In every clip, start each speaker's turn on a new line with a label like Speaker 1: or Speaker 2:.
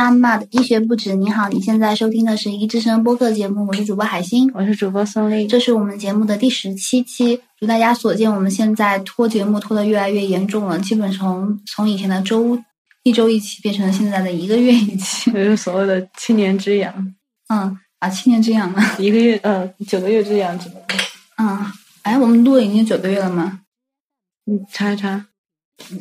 Speaker 1: 咱妈的医学不止。你好，你现在收听的是一之声播客节目，我是主播海星，
Speaker 2: 我是主播宋丽，
Speaker 1: 这是我们节目的第十七期。如大家所见，我们现在拖节目拖得越来越严重了，基本从从以前的周一周一期变成了现在的一个月一期，
Speaker 2: 就是所谓的七年之痒。
Speaker 1: 嗯，啊，七年之痒呢？
Speaker 2: 一个月呃，九个月之痒怎么？
Speaker 1: 嗯，哎，我们录了已经九个月了吗？
Speaker 2: 你查一查。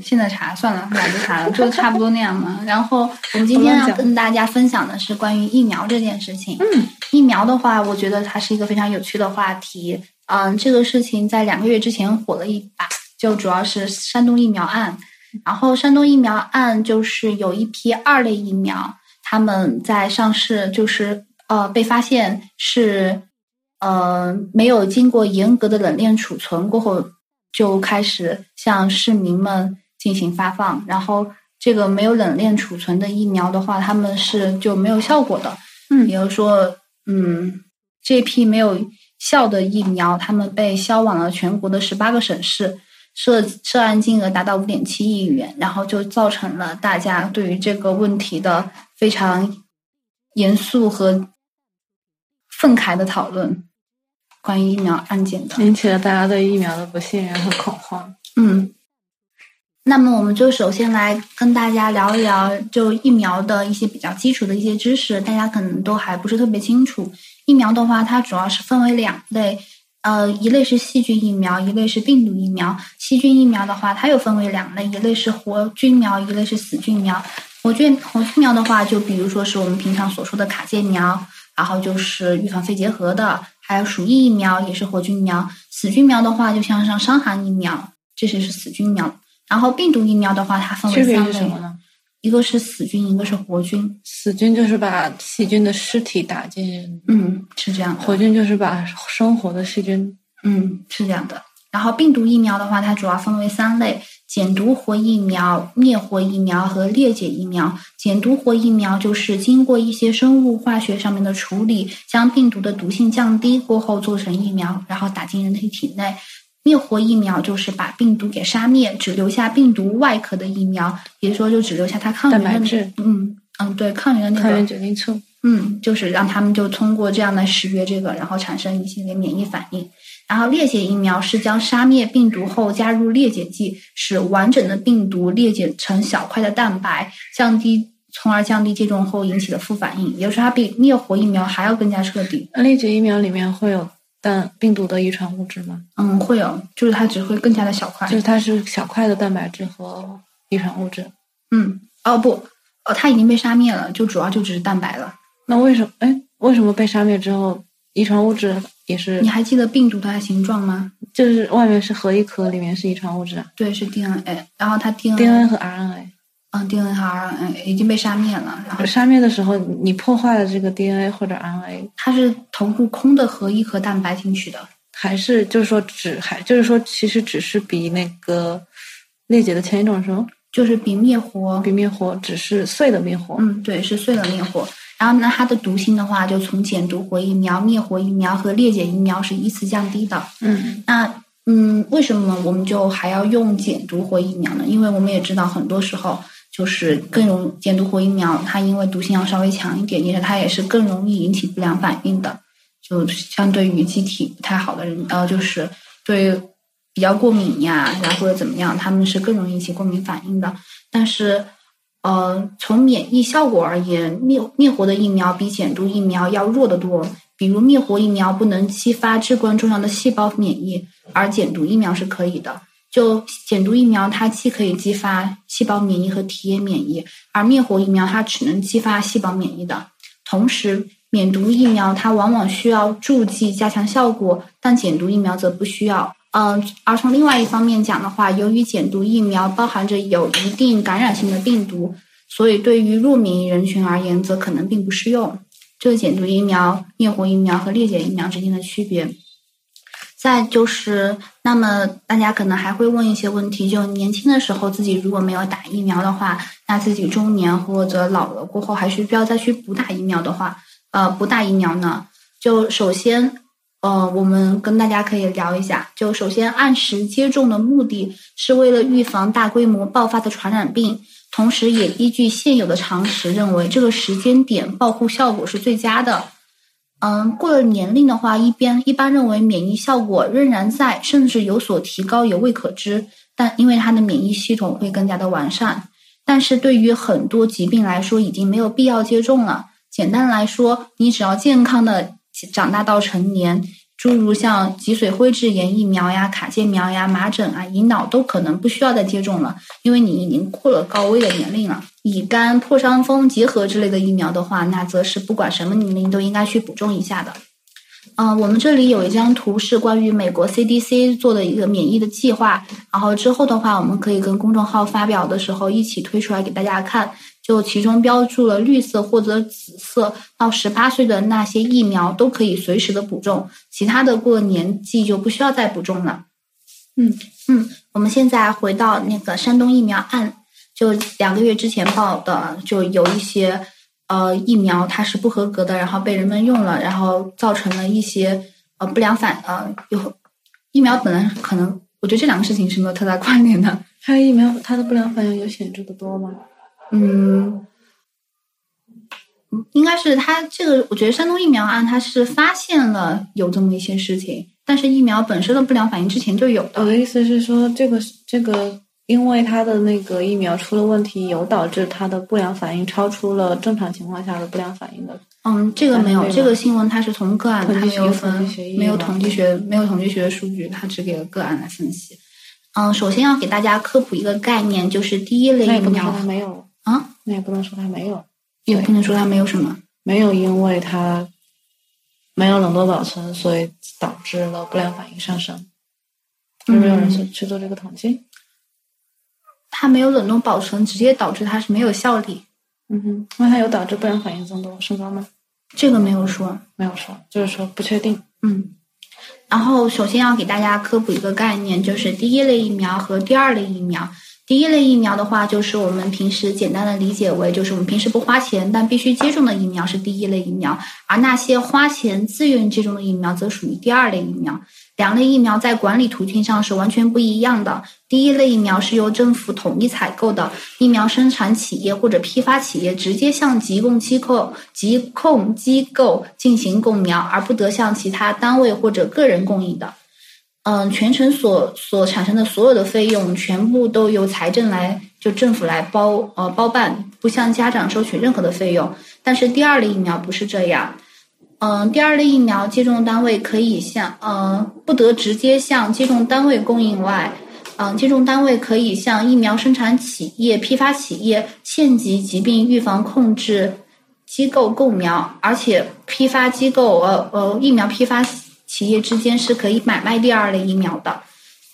Speaker 1: 现在查算了，懒得查了，就差不多那样嘛。然后我们今天要跟大家分享的是关于疫苗这件事情。
Speaker 2: 嗯，
Speaker 1: 疫苗的话，我觉得它是一个非常有趣的话题。嗯，这个事情在两个月之前火了一把，就主要是山东疫苗案。然后山东疫苗案就是有一批二类疫苗，他们在上市，就是呃被发现是呃没有经过严格的冷链储存过后。就开始向市民们进行发放，然后这个没有冷链储存的疫苗的话，他们是就没有效果的。
Speaker 2: 嗯，
Speaker 1: 比如说，嗯，这批没有效的疫苗，他们被销往了全国的十八个省市，涉涉案金额达到五点七亿元，然后就造成了大家对于这个问题的非常严肃和愤慨的讨论。关于疫苗案件的，
Speaker 2: 引起了大家对疫苗的不信任和恐慌。
Speaker 1: 嗯，那么我们就首先来跟大家聊一聊，就疫苗的一些比较基础的一些知识，大家可能都还不是特别清楚。疫苗的话，它主要是分为两类，呃，一类是细菌疫苗，一类是病毒疫苗。细菌疫苗的话，它又分为两类，一类是活菌苗，一类是死菌苗。活菌活菌苗的话，就比如说是我们平常所说的卡介苗，然后就是预防肺结核的。还有鼠疫疫苗也是活菌苗，死菌苗的话就像像伤寒疫苗，这些是死菌苗。然后病毒疫苗的话，它分为三类，一个是死菌，一个是活菌。
Speaker 2: 死菌就是把细菌的尸体打进，
Speaker 1: 嗯，是这样。
Speaker 2: 活菌就是把生活的细菌，
Speaker 1: 嗯，是这样的。然后病毒疫苗的话，它主要分为三类。减毒活疫苗、灭活疫苗和裂解疫苗。减毒活疫苗就是经过一些生物化学上面的处理，将病毒的毒性降低过后做成疫苗，然后打进人体体内。灭活疫苗就是把病毒给杀灭，只留下病毒外壳的疫苗，比如说就只留下它抗原
Speaker 2: 的。
Speaker 1: 嗯嗯，对，抗原的那个
Speaker 2: 抗原决定素。
Speaker 1: 嗯，就是让他们就通过这样的识别这个，然后产生一系列免疫反应。然后裂解疫苗是将杀灭病毒后加入裂解剂，使完整的病毒裂解成小块的蛋白，降低，从而降低接种后引起的副反应。也就是它比灭活疫苗还要更加彻底。
Speaker 2: 裂解疫苗里面会有蛋病毒的遗传物质吗？
Speaker 1: 嗯，会有，就是它只会更加的小块。
Speaker 2: 就是它是小块的蛋白质和遗传物质。
Speaker 1: 嗯，哦不，哦，它已经被杀灭了，就主要就只是蛋白了。
Speaker 2: 那为什么？哎，为什么被杀灭之后？遗传物质也是，
Speaker 1: 你还记得病毒它的形状吗？
Speaker 2: 就是外面是核一壳，里面是遗传物质。
Speaker 1: 对，是 DNA，然后它
Speaker 2: DNA 和 RNA，
Speaker 1: 嗯，DNA 和 RNA 已经被杀灭了。然后
Speaker 2: 杀灭的时候，你破坏了这个 DNA 或者 RNA，
Speaker 1: 它是投入空的核一核蛋白进去的，
Speaker 2: 还是就是说只还就是说其实只是比那个裂解的前一种什么？
Speaker 1: 就是比灭活，
Speaker 2: 比灭活只是碎的灭活。
Speaker 1: 嗯，对，是碎的灭活。然后呢，它的毒性的话，就从减毒活疫苗、灭活疫苗和裂解疫苗是依次降低的。
Speaker 2: 嗯，
Speaker 1: 那嗯，为什么我们就还要用减毒活疫苗呢？因为我们也知道，很多时候就是更容减毒活疫苗，它因为毒性要稍微强一点，也是它也是更容易引起不良反应的。就相对于机体不太好的人，呃，就是对比较过敏呀，然后或者怎么样，他们是更容易引起过敏反应的。但是。呃，从免疫效果而言，灭灭活的疫苗比减毒疫苗要弱得多。比如灭活疫苗不能激发至关重要的细胞免疫，而减毒疫苗是可以的。就减毒疫苗，它既可以激发细胞免疫和体液免疫，而灭活疫苗它只能激发细胞免疫的。同时，免毒疫苗它往往需要助剂加强效果，但减毒疫苗则不需要。嗯，而从另外一方面讲的话，由于减毒疫苗包含着有一定感染性的病毒，所以对于弱免疫人群而言，则可能并不适用。这个减毒疫苗、灭活疫苗和裂解疫苗之间的区别。再就是，那么大家可能还会问一些问题：就年轻的时候自己如果没有打疫苗的话，那自己中年或者老了过后还需不需要再去补打疫苗的话，呃，补打疫苗呢？就首先。呃，我们跟大家可以聊一下。就首先按时接种的目的是为了预防大规模爆发的传染病，同时也依据现有的常识认为这个时间点报护效果是最佳的。嗯，过了年龄的话，一边一般认为免疫效果仍然在，甚至有所提高也未可知。但因为它的免疫系统会更加的完善，但是对于很多疾病来说，已经没有必要接种了。简单来说，你只要健康的长大到成年。诸如像脊髓灰质炎疫苗呀、卡介苗呀、麻疹啊、乙脑都可能不需要再接种了，因为你已经过了高危的年龄了。乙肝、破伤风、结核之类的疫苗的话，那则是不管什么年龄都应该去补种一下的。嗯，我们这里有一张图是关于美国 CDC 做的一个免疫的计划，然后之后的话，我们可以跟公众号发表的时候一起推出来给大家看。就其中标注了绿色或者紫色，到十八岁的那些疫苗都可以随时的补种，其他的过了年纪就不需要再补种了。嗯嗯，我们现在回到那个山东疫苗案，就两个月之前报的，就有一些呃疫苗它是不合格的，然后被人们用了，然后造成了一些呃不良反呃有疫苗本来可能，我觉得这两个事情是没有特大关联的。
Speaker 2: 它疫苗它的不良反应有显著的多吗？
Speaker 1: 嗯，应该是他这个，我觉得山东疫苗案他是发现了有这么一些事情，但是疫苗本身的不良反应之前就有的。
Speaker 2: 我的意思是说，这个这个，因为他的那个疫苗出了问题，有导致他的不良反应超出了正常情况下的不良反应的。
Speaker 1: 嗯，这个没有，这个新闻它是从个案，它没有分，没有统计学，没有统计学的数据，它只给了个案来分析。嗯，首先要给大家科普一个概念，就是第一类疫苗
Speaker 2: 没有。
Speaker 1: 啊，
Speaker 2: 那也不能说它没有，
Speaker 1: 也不能说它没有什么，
Speaker 2: 没有，因为它没有冷冻保存，所以导致了不良反应上升。有没有人去去做这个统计？
Speaker 1: 它没有冷冻保存，直接导致它是没有效力。
Speaker 2: 嗯哼，那它有导致不良反应增多升高吗？
Speaker 1: 这个没有说，
Speaker 2: 没有说，就是说不确定。
Speaker 1: 嗯，然后首先要给大家科普一个概念，就是第一类疫苗和第二类疫苗。第一类疫苗的话，就是我们平时简单的理解为，就是我们平时不花钱但必须接种的疫苗是第一类疫苗，而那些花钱自愿接种的疫苗则属于第二类疫苗。两类疫苗在管理途径上是完全不一样的。第一类疫苗是由政府统一采购的，疫苗生产企业或者批发企业直接向疾控机构、疾控机构进行供苗，而不得向其他单位或者个人供应的。嗯，全程所所产生的所有的费用，全部都由财政来，就政府来包呃包办，不向家长收取任何的费用。但是第二类疫苗不是这样，嗯，第二类疫苗接种单位可以向嗯不得直接向接种单位供应外，嗯，接种单位可以向疫苗生产企业、批发企业、县级疾病预防控制机构购苗，而且批发机构呃呃疫苗批发。企业之间是可以买卖第二类疫苗的，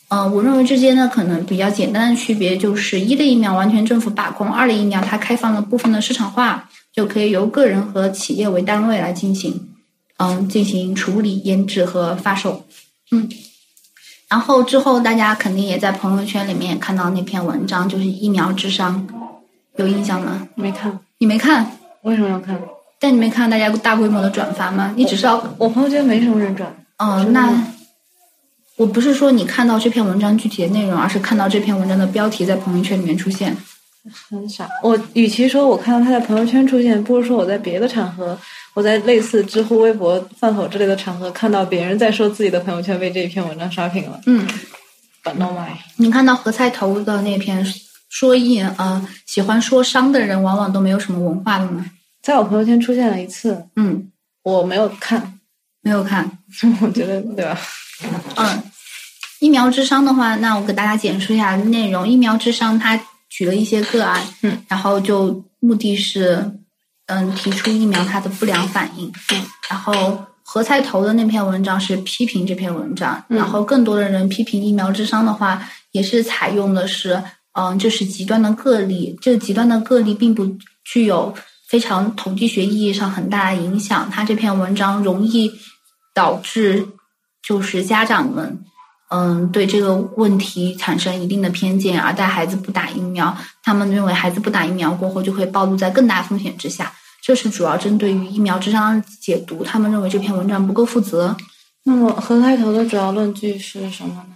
Speaker 1: 嗯，我认为之间呢可能比较简单的区别就是一类疫苗完全政府把控，二类疫苗它开放了部分的市场化，就可以由个人和企业为单位来进行，嗯，进行处理、研制和发售，嗯，然后之后大家肯定也在朋友圈里面看到那篇文章，就是疫苗智商，有印象吗？
Speaker 2: 没看，
Speaker 1: 你没看？
Speaker 2: 为什么要看？
Speaker 1: 但你没看大家大规模的转发吗？你只是要
Speaker 2: 我朋友圈没什么人转。
Speaker 1: 哦，那我不是说你看到这篇文章具体的内容，而是看到这篇文章的标题在朋友圈里面出现。
Speaker 2: 很少。我与其说我看到他在朋友圈出现，不如说我在别的场合，我在类似知乎、微博、饭否之类的场合看到别人在说自己的朋友圈被这一篇文章刷屏了。
Speaker 1: 嗯
Speaker 2: ，But no my。
Speaker 1: 你看到何菜头的那篇说一呃喜欢说伤的人往往都没有什么文化的吗？
Speaker 2: 在我朋友圈出现了一次。
Speaker 1: 嗯，
Speaker 2: 我没有看。
Speaker 1: 没有看，
Speaker 2: 我觉得对吧？
Speaker 1: 嗯，疫苗智商的话，那我给大家简述一下内容。疫苗智商它举了一些个案，
Speaker 2: 嗯，
Speaker 1: 然后就目的是，嗯，提出疫苗它的不良反应，
Speaker 2: 嗯，
Speaker 1: 然后何菜头的那篇文章是批评这篇文章，然后更多的人批评疫苗智商的话，也是采用的是，嗯，就是极端的个例，这个极端的个例并不具有非常统计学意义上很大的影响，他这篇文章容易。导致就是家长们，嗯，对这个问题产生一定的偏见，而带孩子不打疫苗。他们认为孩子不打疫苗过后就会暴露在更大风险之下。这是主要针对于疫苗智商解读。他们认为这篇文章不够负责。
Speaker 2: 那么何开头的主要论据是什么呢？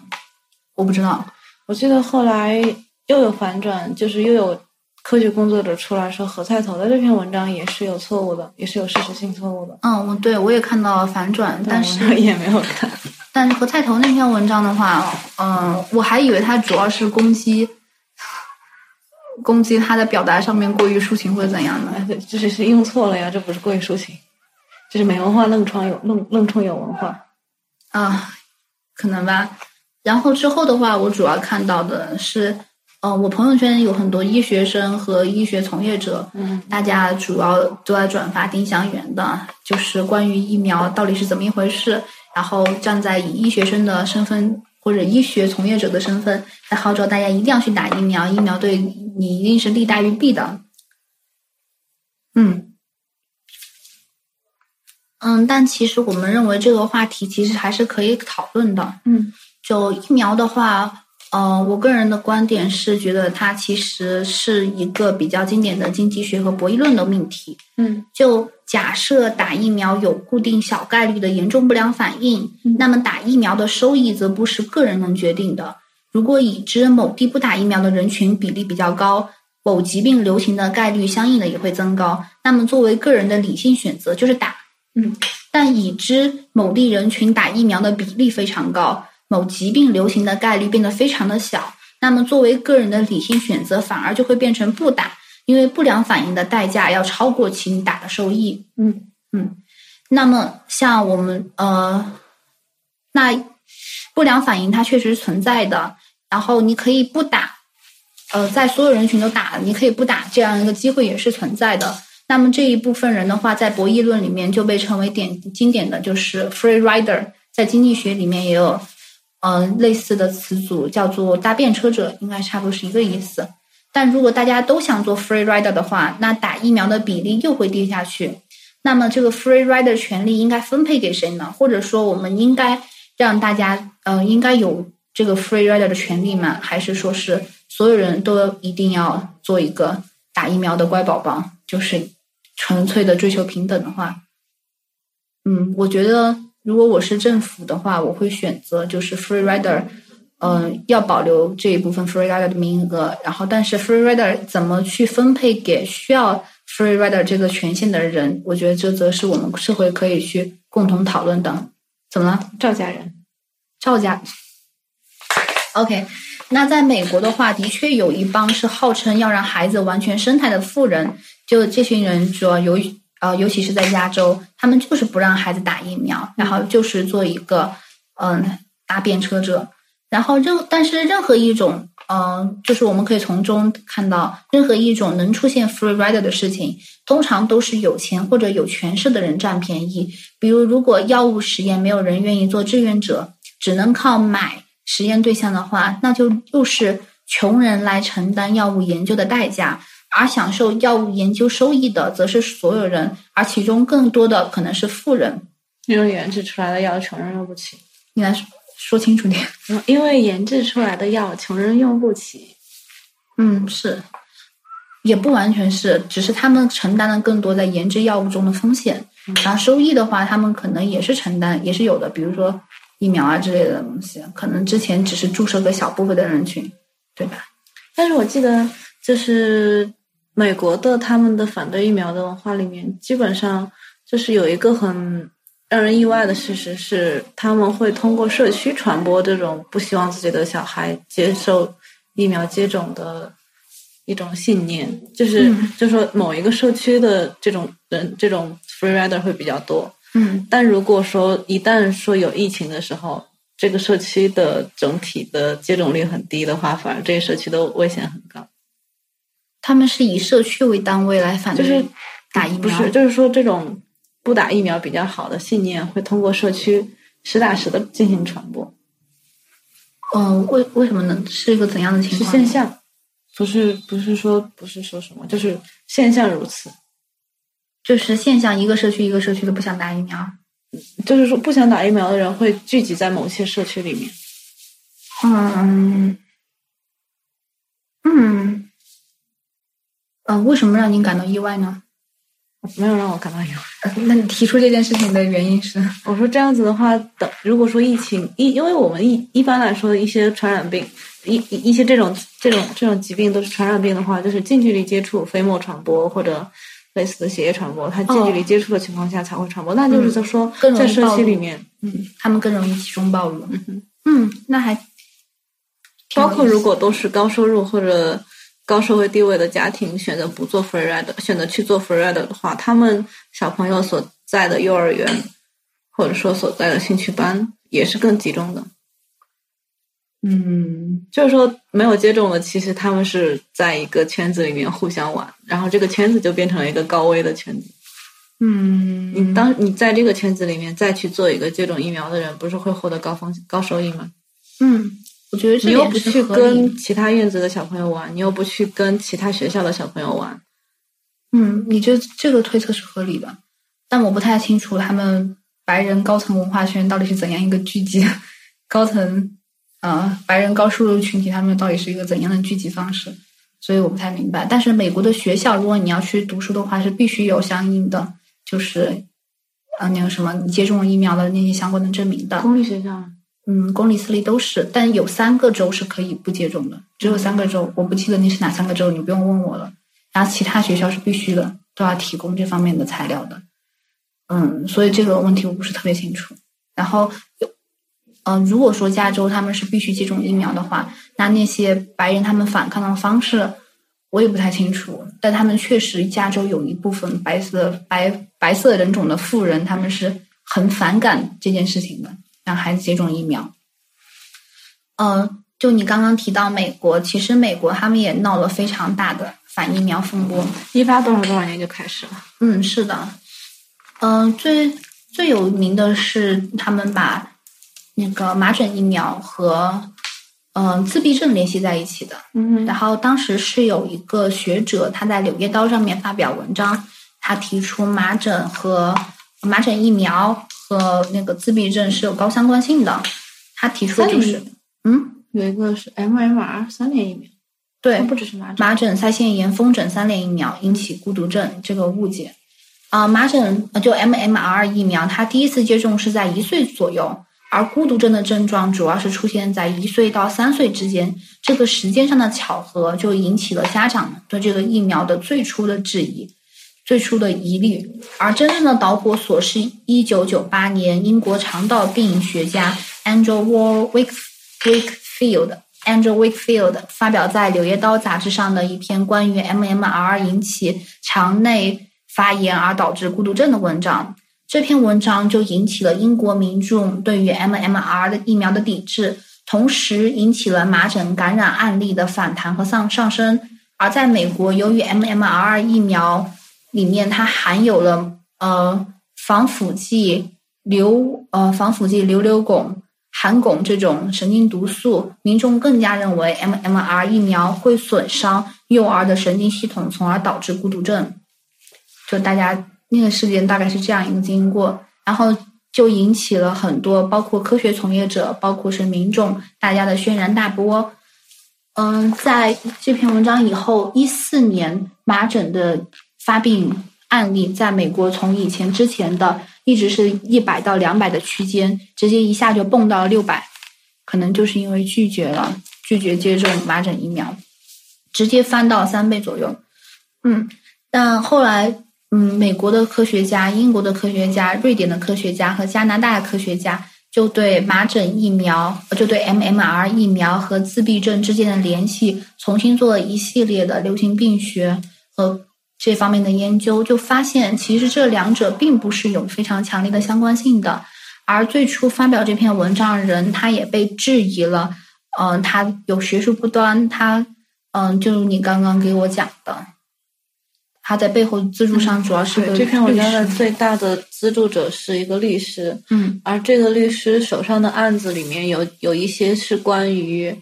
Speaker 1: 我不知道。
Speaker 2: 我记得后来又有反转，就是又有科学工作者出来说何菜头的这篇文章也是有错误的，也是有事实性错误的。
Speaker 1: 嗯，我对我也看到了反转，但是
Speaker 2: 也没有看。
Speaker 1: 但是何菜头那篇文章的话，嗯，我还以为他主要是攻击攻击他在表达上面过于抒情或者怎样的，
Speaker 2: 这是是用错了呀，这不是过于抒情，这是没文化愣创有愣愣冲有文化
Speaker 1: 啊，可能吧。然后之后的话，我主要看到的是。嗯，我朋友圈有很多医学生和医学从业者，
Speaker 2: 嗯，
Speaker 1: 大家主要都在转发丁香园的，就是关于疫苗到底是怎么一回事，然后站在以医学生的身份或者医学从业者的身份，在号召大家一定要去打疫苗，疫苗对你一定是利大于弊的。嗯，嗯，但其实我们认为这个话题其实还是可以讨论的。
Speaker 2: 嗯，
Speaker 1: 就疫苗的话。呃，我个人的观点是觉得它其实是一个比较经典的经济学和博弈论的命题。
Speaker 2: 嗯，
Speaker 1: 就假设打疫苗有固定小概率的严重不良反应，那么打疫苗的收益则不是个人能决定的。如果已知某地不打疫苗的人群比例比较高，某疾病流行的概率相应的也会增高，那么作为个人的理性选择就是打。
Speaker 2: 嗯，
Speaker 1: 但已知某地人群打疫苗的比例非常高。某疾病流行的概率变得非常的小，那么作为个人的理性选择，反而就会变成不打，因为不良反应的代价要超过其你打的收益。
Speaker 2: 嗯
Speaker 1: 嗯，那么像我们呃，那不良反应它确实存在的，然后你可以不打，呃，在所有人群都打，你可以不打，这样一个机会也是存在的。那么这一部分人的话，在博弈论里面就被称为典经典的就是 free rider，在经济学里面也有。嗯，类似的词组叫做搭便车者，应该差不多是一个意思。但如果大家都想做 free rider 的话，那打疫苗的比例又会跌下去。那么这个 free rider 权利应该分配给谁呢？或者说，我们应该让大家，呃，应该有这个 free rider 的权利吗？还是说是所有人都一定要做一个打疫苗的乖宝宝？就是纯粹的追求平等的话，嗯，我觉得。如果我是政府的话，我会选择就是 free rider，嗯，要保留这一部分 free rider 的名额。然后，但是 free rider 怎么去分配给需要 free rider 这个权限的人？我觉得这则是我们社会可以去共同讨论的。怎么了？
Speaker 2: 赵家人，
Speaker 1: 赵家。OK，那在美国的话，的确有一帮是号称要让孩子完全生态的富人，就这群人主要由于。呃，尤其是在加州，他们就是不让孩子打疫苗，然后就是做一个嗯搭便车者，然后任但是任何一种嗯，就是我们可以从中看到，任何一种能出现 free rider 的事情，通常都是有钱或者有权势的人占便宜。比如，如果药物实验没有人愿意做志愿者，只能靠买实验对象的话，那就又是穷人来承担药物研究的代价。而享受药物研究收益的，则是所有人，而其中更多的可能是富人。
Speaker 2: 因为研制出来的药，穷人用不起。
Speaker 1: 你来说清楚点。
Speaker 2: 因为研制出来的药，穷人用不起。
Speaker 1: 嗯，是，也不完全是，只是他们承担了更多在研制药物中的风险。然后收益的话，他们可能也是承担，也是有的。比如说疫苗啊之类的东西，可能之前只是注射给小部分的人群，对吧？
Speaker 2: 但是我记得就是。美国的他们的反对疫苗的文化里面，基本上就是有一个很让人意外的事实是，他们会通过社区传播这种不希望自己的小孩接受疫苗接种的一种信念，就是就说某一个社区的这种人，这种 free rider 会比较多。
Speaker 1: 嗯，
Speaker 2: 但如果说一旦说有疫情的时候，这个社区的整体的接种率很低的话，反而这个社区的危险很高。
Speaker 1: 他们是以社区为单位来反
Speaker 2: 就是
Speaker 1: 打疫苗，
Speaker 2: 不是，就是说这种不打疫苗比较好的信念会通过社区实打实的进行传播。
Speaker 1: 嗯，为为什么呢？是一个怎样的情
Speaker 2: 况？是现象，不是不是说不是说什么，就是现象如此。
Speaker 1: 就是现象，一个社区一个社区的不想打疫苗，
Speaker 2: 就是说不想打疫苗的人会聚集在某些社区里面。
Speaker 1: 嗯嗯。呃，为什么让您感到意外呢？
Speaker 2: 没有让我感到意外。
Speaker 1: 呃那你提出这件事情的原因是？
Speaker 2: 我说这样子的话，等如果说疫情因，因为我们一一般来说一些传染病，一一一些这种这种这种疾病都是传染病的话，就是近距离接触飞沫传播或者类似的血液传播，它近距离接触的情况下才会传播。那就是在说在社区里面，
Speaker 1: 嗯，他们更容易集中暴露。
Speaker 2: 嗯，
Speaker 1: 那还
Speaker 2: 包括如果都是高收入或者高社会地位的家庭选择不做 free ride，选择去做 free ride 的话，他们小朋友所在的幼儿园或者说所在的兴趣班也是更集中的。
Speaker 1: 嗯
Speaker 2: 就是说，没有接种的，其实他们是在一个圈子里面互相玩，然后这个圈子就变成了一个高危的圈子。
Speaker 1: 嗯，
Speaker 2: 你当你在这个圈子里面再去做一个接种疫苗的人，不是会获得高风高收益吗？
Speaker 1: 嗯，我觉得这
Speaker 2: 你又不去跟其他院子的小朋友玩，你又不去跟其他学校的小朋友玩，
Speaker 1: 嗯，你这这个推测是合理的，但我不太清楚他们白人高层文化圈到底是怎样一个聚集，高层呃白人高收入群体他们到底是一个怎样的聚集方式，所以我不太明白。但是美国的学校，如果你要去读书的话，是必须有相应的就是呃那个什么你接种了疫苗的那些相关的证明的。
Speaker 2: 公立学校
Speaker 1: 嗯，公立私立都是，但有三个州是可以不接种的，只有三个州，我不记得那是哪三个州，你不用问我了。然后其他学校是必须的，都要提供这方面的材料的。嗯，所以这个问题我不是特别清楚。然后有，嗯、如果说加州他们是必须接种疫苗的话，那那些白人他们反抗的方式，我也不太清楚。但他们确实，加州有一部分白色白白色人种的富人，他们是很反感这件事情的。让孩子接种疫苗。嗯，就你刚刚提到美国，其实美国他们也闹了非常大的反疫苗风波。
Speaker 2: 一八多少多少年就开始了。
Speaker 1: 嗯，是的。嗯、最最有名的是他们把那个麻疹疫苗和嗯、呃自闭症联系在一起的。
Speaker 2: 嗯
Speaker 1: 然后当时是有一个学者他在《柳叶刀》上面发表文章，他提出麻疹和麻疹疫苗和那个自闭症是有高相关性的。他提出的就是，嗯，
Speaker 2: 有一个是 MMR 三联疫苗，
Speaker 1: 对
Speaker 2: 哦，不只是麻疹。
Speaker 1: 麻疹、腮腺炎、风疹三联疫苗引起孤独症这个误解。啊、麻疹呃就 MMR 疫苗，它第一次接种是在一岁左右，而孤独症的症状主要是出现在一岁到三岁之间。这个时间上的巧合就引起了家长对这个疫苗的最初的质疑、最初的疑虑。而真正的导火索是一九九八年英国肠道病学家 Andrew Wall Wick Wakefield Andrew Wakefield 发表在《柳叶刀》杂志上的一篇关于 MMR 引起肠内发炎而导致孤独症的文章。这篇文章就引起了英国民众对于 MMR 的疫苗的抵制，同时引起了麻疹感染案例的反弹和上上升。而在美国，由于 MMR 疫苗里面它含有了呃防腐剂硫呃防腐剂硫硫汞、含汞这种神经毒素，民众更加认为 MMR 疫苗会损伤幼儿的神经系统，从而导致孤独症。就大家那个事件大概是这样一个经过，然后就引起了很多包括科学从业者，包括是民众大家的轩然大波。嗯，在这篇文章以后，一四年麻疹的发病案例在美国从以前之前的一直是一百到两百的区间，直接一下就蹦到了六百，可能就是因为拒绝了拒绝接种麻疹疫苗，直接翻到三倍左右。嗯，但后来，嗯，美国的科学家、英国的科学家、瑞典的科学家和加拿大的科学家就对麻疹疫苗，就对 MMR 疫苗和自闭症之间的联系，重新做了一系列的流行病学和这方面的研究，就发现其实这两者并不是有非常强烈的相关性的。而最初发表这篇文章的人，他也被质疑了，嗯、他有学术不端，他，嗯、就你刚刚给我讲的，他在背后资助上主要是
Speaker 2: 这篇文章的最大的资助者是一个律师，
Speaker 1: 嗯
Speaker 2: 而这个律师手上的案子里面有有一些是关于，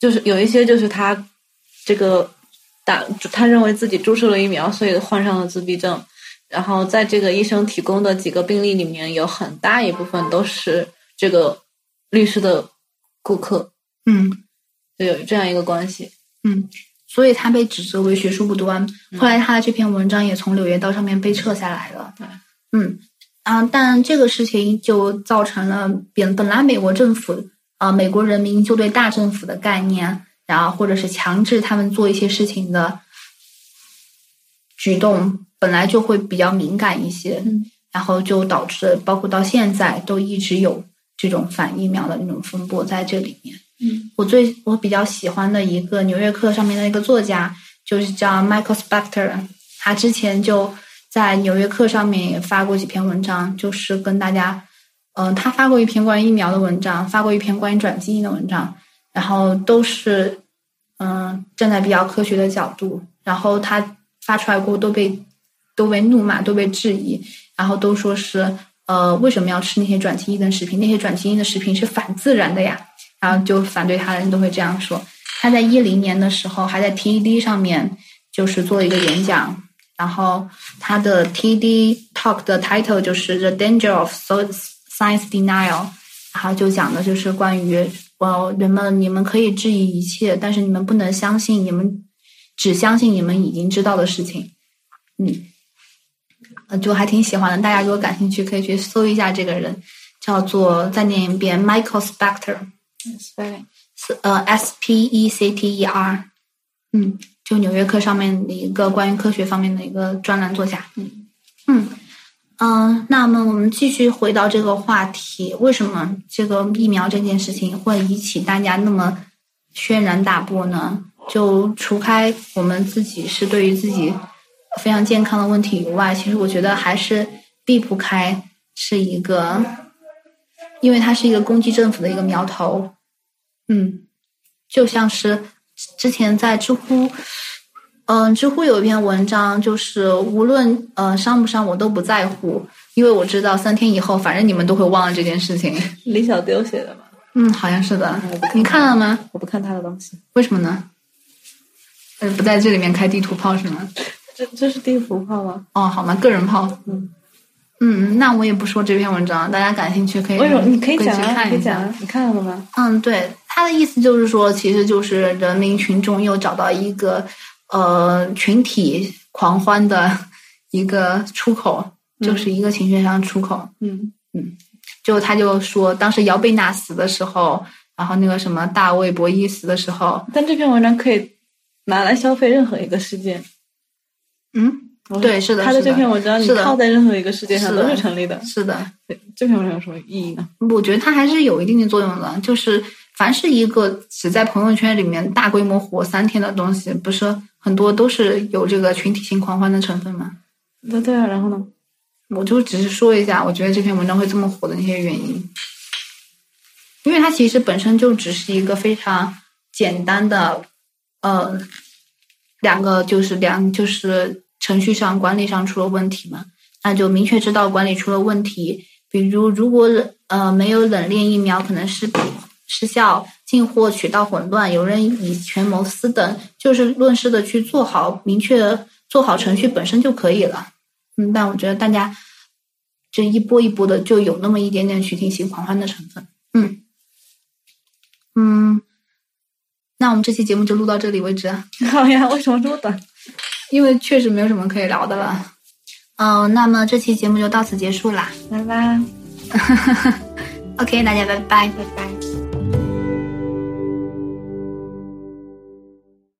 Speaker 2: 就是有一些就是他这个打他认为自己注射了疫苗，所以患上了自闭症。然后在这个医生提供的几个病例里面，有很大一部分都是这个律师的顾客，
Speaker 1: 嗯
Speaker 2: 就有这样一个关系。
Speaker 1: 嗯，所以他被指责为学术不端。后来他的这篇文章也从《柳叶刀》上面被撤下来了。
Speaker 2: 对，
Speaker 1: 嗯啊，但这个事情就造成了本本来美国政府啊、美国人民就对大政府的概念，然后或者是强制他们做一些事情的举动，本来就会比较敏感一些。
Speaker 2: 嗯
Speaker 1: 然后就导致包括到现在都一直有这种反疫苗的那种风波在这里面。
Speaker 2: 嗯
Speaker 1: 我最我比较喜欢的一个《纽约客》上面的一个作家，就是叫 Michael Spector，他之前就在《纽约客》上面也发过几篇文章，就是跟大家，嗯、他发过一篇关于疫苗的文章，发过一篇关于转基因的文章，然后都是嗯、站在比较科学的角度，然后他发出来过都被都被怒骂，都被质疑，然后都说是呃为什么要吃那些转基因的食品？那些转基因的食品是反自然的呀。然后就反对他的人都会这样说。他在一零年的时候还在 TED 上面就是做了一个演讲，然后他的 TED talk 的 title 就是 The Danger of Science Denial，然后就讲的就是关于呃人们你们可以质疑一切，但是你们不能相信你们只相信你们已经知道的事情。嗯，呃，就还挺喜欢的。大家如果感兴趣，可以去搜一下这个人，叫做再念一遍 Michael Spector。
Speaker 2: ，spelling
Speaker 1: 是呃 S P E C T E R，嗯，就《纽约客》上面的一个关于科学方面的一个专栏作家。
Speaker 2: 嗯
Speaker 1: 嗯嗯、那么我们继续回到这个话题，为什么这个疫苗这件事情会引起大家那么轩然大波呢？就除开我们自己是对于自己非常健康的问题以外，其实我觉得还是避不开是一个，因为它是一个攻击政府的一个苗头。嗯，就像是之前在知乎，嗯、知乎有一篇文章，就是无论呃伤不伤我都不在乎，因为我知道三天以后，反正你们都会忘了这件事情。
Speaker 2: 李小丢写的嘛，
Speaker 1: 嗯，好像是的，
Speaker 2: 看
Speaker 1: 你看了吗？
Speaker 2: 我不看他的东西。
Speaker 1: 为什么呢？呃，不在这里面开地图炮是吗？
Speaker 2: 这这是地图炮吗？
Speaker 1: 哦，好吗？个人炮。
Speaker 2: 嗯
Speaker 1: 嗯，那我也不说这篇文章，大家感兴趣可以
Speaker 2: 为什么？你可以
Speaker 1: 去
Speaker 2: 讲啊，
Speaker 1: 看一下。
Speaker 2: 可以讲啊，你看了吗？
Speaker 1: 嗯，对，他的意思就是说，其实就是人民群众又找到一个呃群体狂欢的一个出口，就是一个情绪上的出口。
Speaker 2: 嗯嗯
Speaker 1: 就他就说，当时姚贝娜死的时候，然后那个什么大卫博伊死的时候，
Speaker 2: 但这篇文章可以拿来消费任何一个事件。
Speaker 1: 嗯，对是的
Speaker 2: 他的这篇文章你套在任何一个事件上都是成立的。
Speaker 1: 是的，
Speaker 2: 对这篇文章有什么意义呢？
Speaker 1: 我觉得它还是有一定的作用的。就是凡是一个只在朋友圈里面大规模火三天的东西，不是很多都是有这个群体性狂欢的成分吗？
Speaker 2: 对对啊，然后呢？
Speaker 1: 我就只是说一下，我觉得这篇文章会这么火的那些原因，因为它其实本身就只是一个非常简单的，呃，两个就是两就是程序上管理上出了问题嘛，那就明确知道管理出了问题，比如如果呃没有冷链疫苗，可能是失效、进货渠道混乱、有人以权谋私等，就事论事的去做好明确做好程序本身就可以了。嗯，但我觉得大家这一波一波的，就有那么一点点群体性狂欢的成分。嗯嗯，那我们这期节目就录到这里为止，啊
Speaker 2: 好呀，为什么这么短？
Speaker 1: 因为确实没有什么可以聊的了。嗯、那么这期节目就到此结束啦。
Speaker 2: 拜拜，
Speaker 1: OK，大家拜拜。
Speaker 2: 拜拜。